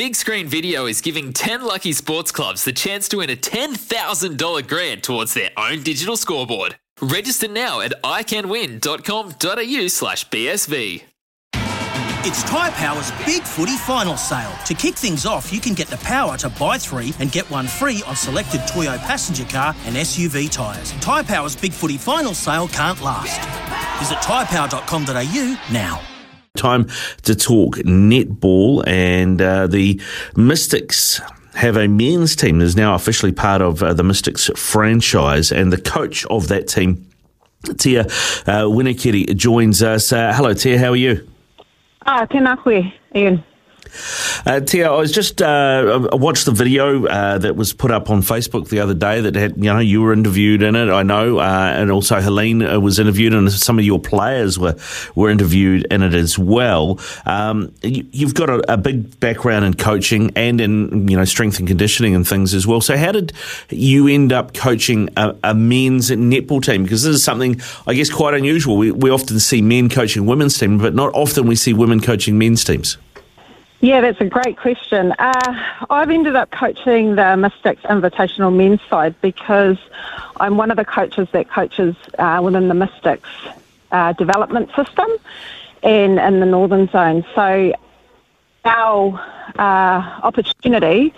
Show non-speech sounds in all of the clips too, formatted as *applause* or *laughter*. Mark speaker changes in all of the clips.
Speaker 1: Big Screen Video is giving 10 lucky sports clubs the chance to win a $10,000 grant towards their own digital scoreboard. Register now at iCanWin.com.au slash BSV.
Speaker 2: It's Tyre Power's Big Footy Final Sale. To kick things off, you can get the power to buy three and get one free on selected Toyo passenger car and SUV tyres. Tyre Power's Big Footy Final Sale can't last. Visit tyrepower.com.au now.
Speaker 3: Time to talk netball and uh, the Mystics have a men's team that is now officially part of uh, the Mystics franchise, and the coach of that team, Tia uh, Winikerei, joins us. Uh, hello, Tia. How are you?
Speaker 4: Ah, tēnā koe, Ian.
Speaker 3: Uh, Tia, I was just uh, I watched the video uh, that was put up on Facebook the other day that had you know you were interviewed in it. I know, uh, and also Helene uh, was interviewed, and some of your players were were interviewed in it as well. Um, you, have got a, a, big background in coaching and in you know strength and conditioning and things as well. So how did you end up coaching a, a men's netball team? Because this is something I guess quite unusual. We we often see men coaching women's teams, but not often we see women coaching men's teams.
Speaker 4: Yeah, that's a great question. Uh, I've ended up coaching the Mystics Invitational men's side because I'm one of the coaches that coaches uh, within the Mystics uh, development system and in the Northern Zone. So our uh, opportunity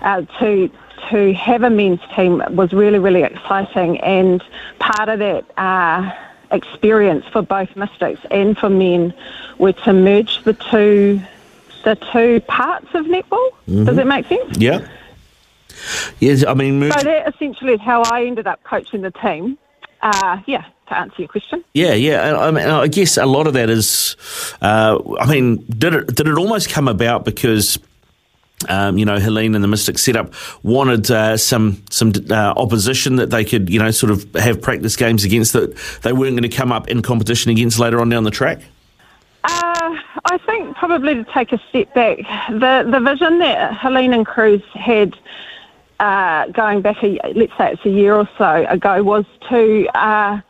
Speaker 4: uh, to to have a men's team was really, really exciting, and part of that uh, experience for both Mystics and for men were to merge the two the two parts of netball. Mm-hmm. Does it make sense?
Speaker 3: Yeah. Yes, I mean,
Speaker 4: so that essentially is how I ended up coaching the team. Uh, yeah, to answer your question.
Speaker 3: Yeah, yeah. I, mean, I guess a lot of that is. Uh, I mean, did it did it almost come about because? Um, you know, Helene and the Mystic setup wanted uh, some some uh, opposition that they could, you know, sort of have practice games against that they weren't going to come up in competition against later on down the track.
Speaker 4: I think probably to take a step back, the the vision that Helene and Cruz had uh, going back, a, let's say it's a year or so ago, was to uh,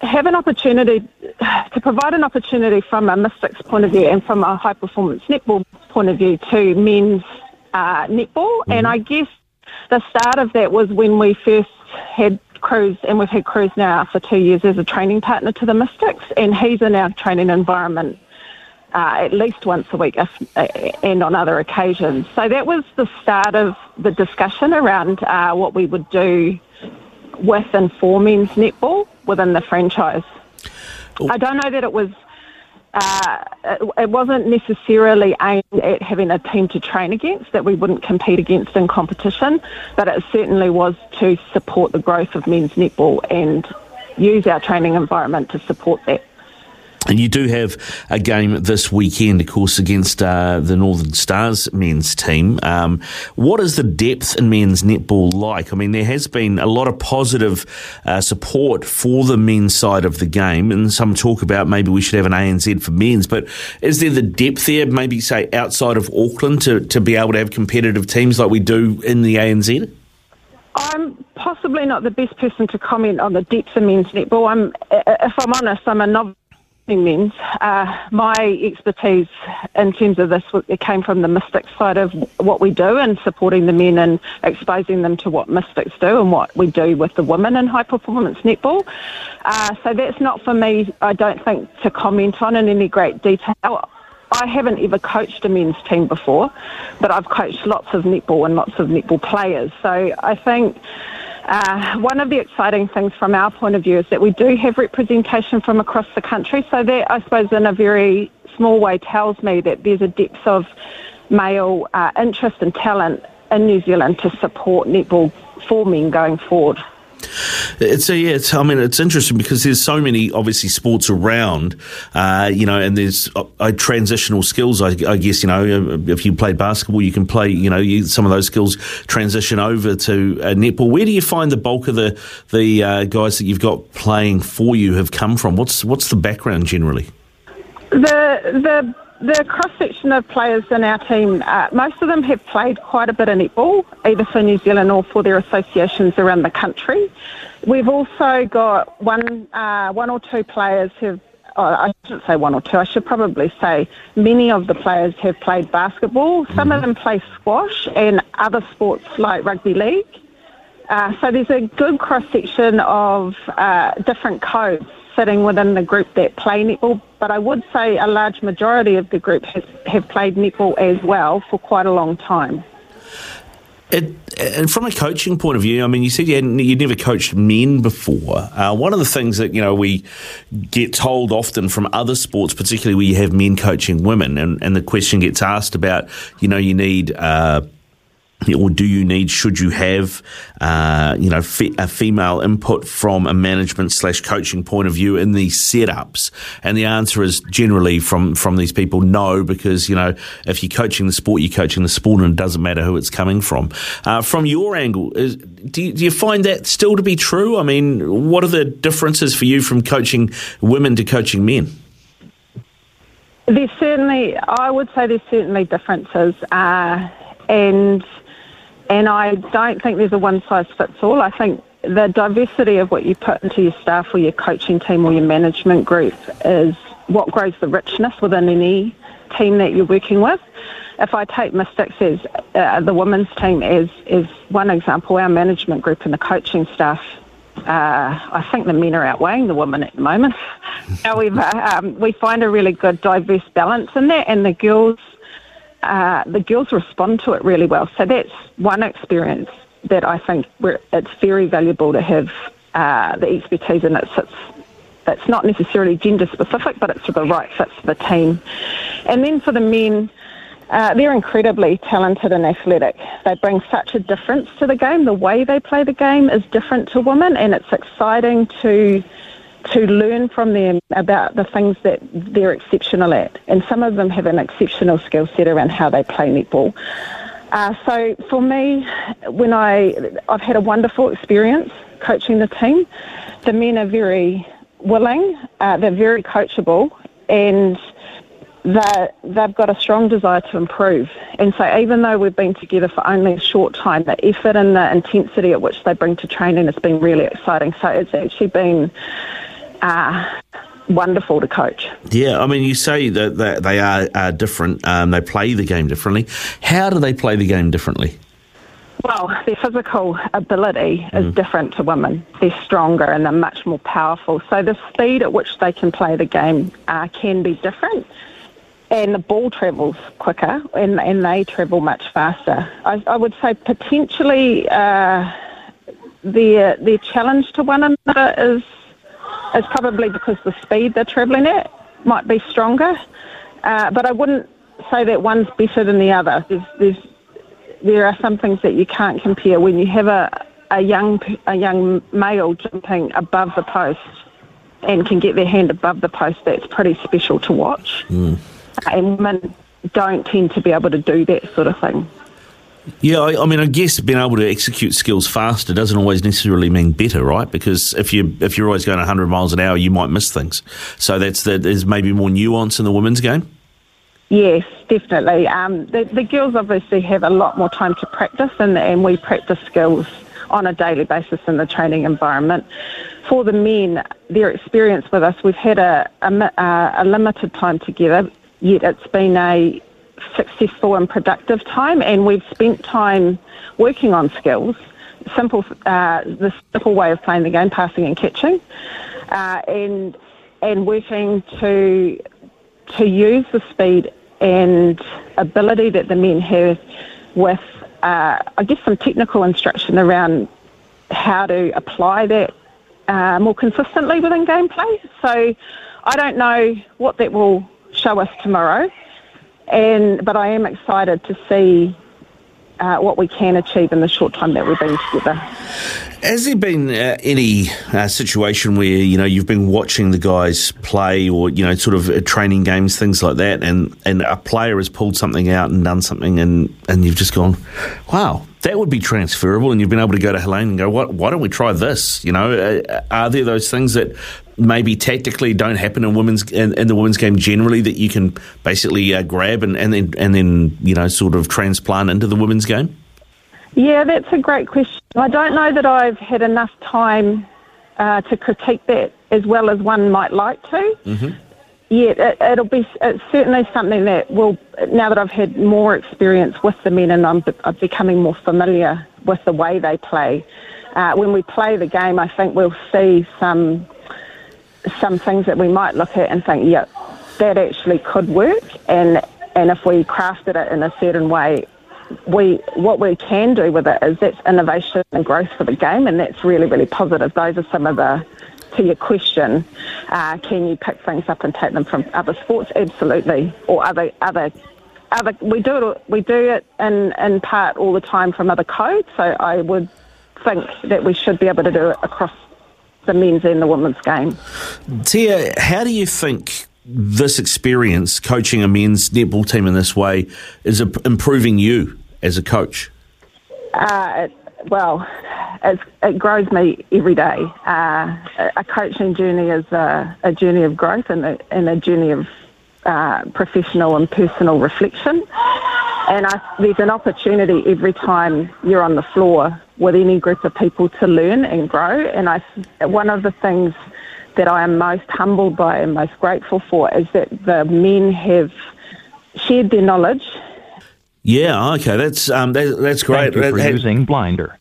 Speaker 4: have an opportunity to provide an opportunity from a mystics point of view and from a high performance netball point of view to men's uh, netball. Mm-hmm. And I guess the start of that was when we first had Cruz, and we've had Cruz now for two years as a training partner to the Mystics, and he's in our training environment uh, at least once a week, if, uh, and on other occasions. So that was the start of the discussion around uh, what we would do with and for men's netball within the franchise. I don't know that it was. Uh, it wasn't necessarily aimed at having a team to train against that we wouldn't compete against in competition, but it certainly was to support the growth of men's netball and use our training environment to support that.
Speaker 3: And you do have a game this weekend, of course, against uh, the Northern Stars men's team. Um, what is the depth in men's netball like? I mean, there has been a lot of positive uh, support for the men's side of the game, and some talk about maybe we should have an ANZ for men's. But is there the depth there, maybe say outside of Auckland, to, to be able to have competitive teams like we do in the ANZ?
Speaker 4: I'm possibly not the best person to comment on the depth of men's netball. I'm, if I'm honest, I'm a novice men's. Uh, my expertise in terms of this came from the Mystics side of what we do and supporting the men and exposing them to what Mystics do and what we do with the women in high performance netball. Uh, so that's not for me, I don't think, to comment on in any great detail. I haven't ever coached a men's team before, but I've coached lots of netball and lots of netball players. So I think uh, one of the exciting things from our point of view is that we do have representation from across the country. So that, I suppose, in a very small way, tells me that there's a depth of male uh, interest and talent in New Zealand to support netball for men going forward.
Speaker 3: It's yeah, it's, I mean, it's interesting because there's so many obviously sports around, uh, you know, and there's uh, uh, transitional skills. I, I, guess you know, if you played basketball, you can play, you know, you, some of those skills transition over to uh, netball. Where do you find the bulk of the the uh, guys that you've got playing for you have come from? What's what's the background generally?
Speaker 4: The the the cross section of players in our team, uh, most of them have played quite a bit of netball, either for New Zealand or for their associations around the country. We've also got one, uh, one or two players who've oh, I shouldn't say one or two. I should probably say many of the players have played basketball. Some of them play squash and other sports like rugby league. Uh, so there's a good cross section of uh, different codes sitting within the group that play netball, but I would say a large majority of the group has, have played netball as well for quite a long time.
Speaker 3: It, and from a coaching point of view, I mean, you said you you'd never coached men before. Uh, one of the things that you know we get told often from other sports, particularly where you have men coaching women, and, and the question gets asked about, you know, you need. Uh, or do you need, should you have, uh, you know, fe- a female input from a management slash coaching point of view in these setups? And the answer is generally from, from these people, no, because, you know, if you're coaching the sport, you're coaching the sport and it doesn't matter who it's coming from. Uh, from your angle, is, do, you, do you find that still to be true? I mean, what are the differences for you from coaching women to coaching men?
Speaker 4: There's certainly, I would say there's certainly differences. Uh, and and I don't think there's a one size fits all. I think the diversity of what you put into your staff or your coaching team or your management group is what grows the richness within any team that you're working with. If I take Mystics as uh, the women's team as, as one example, our management group and the coaching staff, uh, I think the men are outweighing the women at the moment. *laughs* However, um, we find a really good diverse balance in that, and the girls uh, the girls respond to it really well. So that's one experience that I think it's very valuable to have uh, the expertise and it sits. It's not necessarily gender specific, but it's the right fit for the team. And then for the men, uh, they're incredibly talented and athletic. They bring such a difference to the game. The way they play the game is different to women, and it's exciting to to learn from them about the things that they're exceptional at. And some of them have an exceptional skill set around how they play netball. Uh, so for me, when I I've had a wonderful experience coaching the team. The men are very willing, uh, they're very coachable, and they've got a strong desire to improve. And so, even though we've been together for only a short time, the effort and the intensity at which they bring to training has been really exciting. So, it's actually been uh, wonderful to coach.
Speaker 3: Yeah, I mean, you say that, that they are, are different, um, they play the game differently. How do they play the game differently?
Speaker 4: Well, their physical ability is mm. different to women. They're stronger and they're much more powerful. So the speed at which they can play the game uh, can be different. And the ball travels quicker and, and they travel much faster. I, I would say potentially uh, their, their challenge to one another is it's probably because the speed they're travelling at might be stronger. Uh, but I wouldn't say that one's better than the other. There's, there's, there are some things that you can't compare. When you have a, a young a young male jumping above the post and can get their hand above the post, that's pretty special to watch. Mm. And women don't tend to be able to do that sort of thing.
Speaker 3: Yeah, I, I, mean, I guess being able to execute skills faster doesn't always necessarily mean better, right? Because if you if you're always going 100 miles an hour, you might miss things. So that's that. There's maybe more nuance in the women's game.
Speaker 4: Yes, definitely. Um, the, the girls obviously have a lot more time to practice, and, and we practice skills on a daily basis in the training environment. For the men, their experience with us, we've had a, a, a limited time together, yet it's been a successful and productive time, and we've spent time working on skills. Simple, uh, the simple way of playing the game, passing and catching, uh, and and working to to use the speed and ability that the men have with, uh, I guess, some technical instruction around how to apply that uh, more consistently within gameplay. So I don't know what that will show us tomorrow and but I am excited to see uh, what we can achieve in the short time that we've been together.
Speaker 3: Has there been uh, any uh, situation where you know you've been watching the guys play, or you know, sort of uh, training games, things like that, and and a player has pulled something out and done something, and and you've just gone, wow, that would be transferable, and you've been able to go to Helene and go, what, why don't we try this? You know, uh, are there those things that maybe tactically don't happen in women's in, in the women's game generally that you can basically uh, grab and, and then and then you know sort of transplant into the women's game?
Speaker 4: Yeah, that's a great question. I don't know that I've had enough time uh, to critique that as well as one might like to. Mm-hmm. Yeah, it, will be it's certainly something that will. Now that I've had more experience with the men and I'm, I'm becoming more familiar with the way they play. Uh, when we play the game, I think we'll see some some things that we might look at and think, yeah, that actually could work. And and if we crafted it in a certain way, we what we can do with it is that's innovation and growth for the game, and that's really really positive. Those are some of the to your question, uh, can you pick things up and take them from other sports? Absolutely, or other other other. We do it. We do it in in part all the time from other codes. So I would think that we should be able to do it across the men's and the women's game.
Speaker 3: Tia, how do you think this experience, coaching a men's netball team in this way, is improving you as a coach?
Speaker 4: Uh, it, well, it grows me every day. Uh, a coaching journey is a, a journey of growth and a, and a journey of uh, professional and personal reflection. And I, there's an opportunity every time you're on the floor with any group of people to learn and grow. And I, one of the things that I am most humbled by and most grateful for is that the men have shared their knowledge.
Speaker 3: Yeah, okay, that's um, that, that's great.
Speaker 5: Thank you for using Blinder.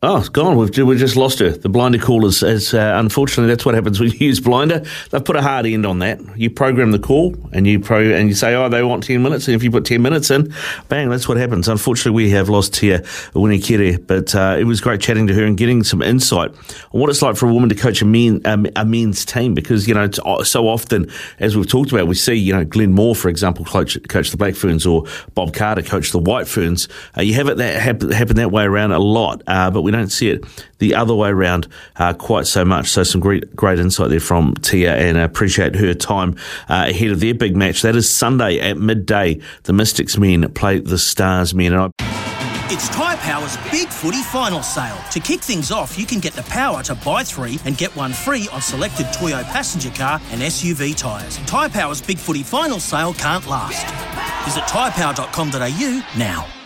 Speaker 3: Oh, it's gone. We've, we've just lost her. The blinder call is, is uh, unfortunately, that's what happens when you use blinder. They've put a hard end on that. You program the call and you pro and you say, oh, they want 10 minutes. And if you put 10 minutes in, bang, that's what happens. Unfortunately, we have lost Tia Winikerei, but uh, it was great chatting to her and getting some insight on what it's like for a woman to coach a, men, um, a men's team because, you know, so often, as we've talked about, we see, you know, Glenn Moore, for example, coach, coach the Black Ferns or Bob Carter coach the White Ferns. Uh, you have it that happen, happen that way around a lot, uh, but we don't see it the other way around uh, quite so much. So some great great insight there from Tia, and I appreciate her time uh, ahead of their big match. That is Sunday at midday. The Mystics men play the Stars men. And
Speaker 2: I- it's Tyre Power's Big Footy Final Sale. To kick things off, you can get the power to buy three and get one free on selected Toyo passenger car and SUV tyres. Tyre Power's Big Footy Final Sale can't last. Visit tyrepower.com.au now.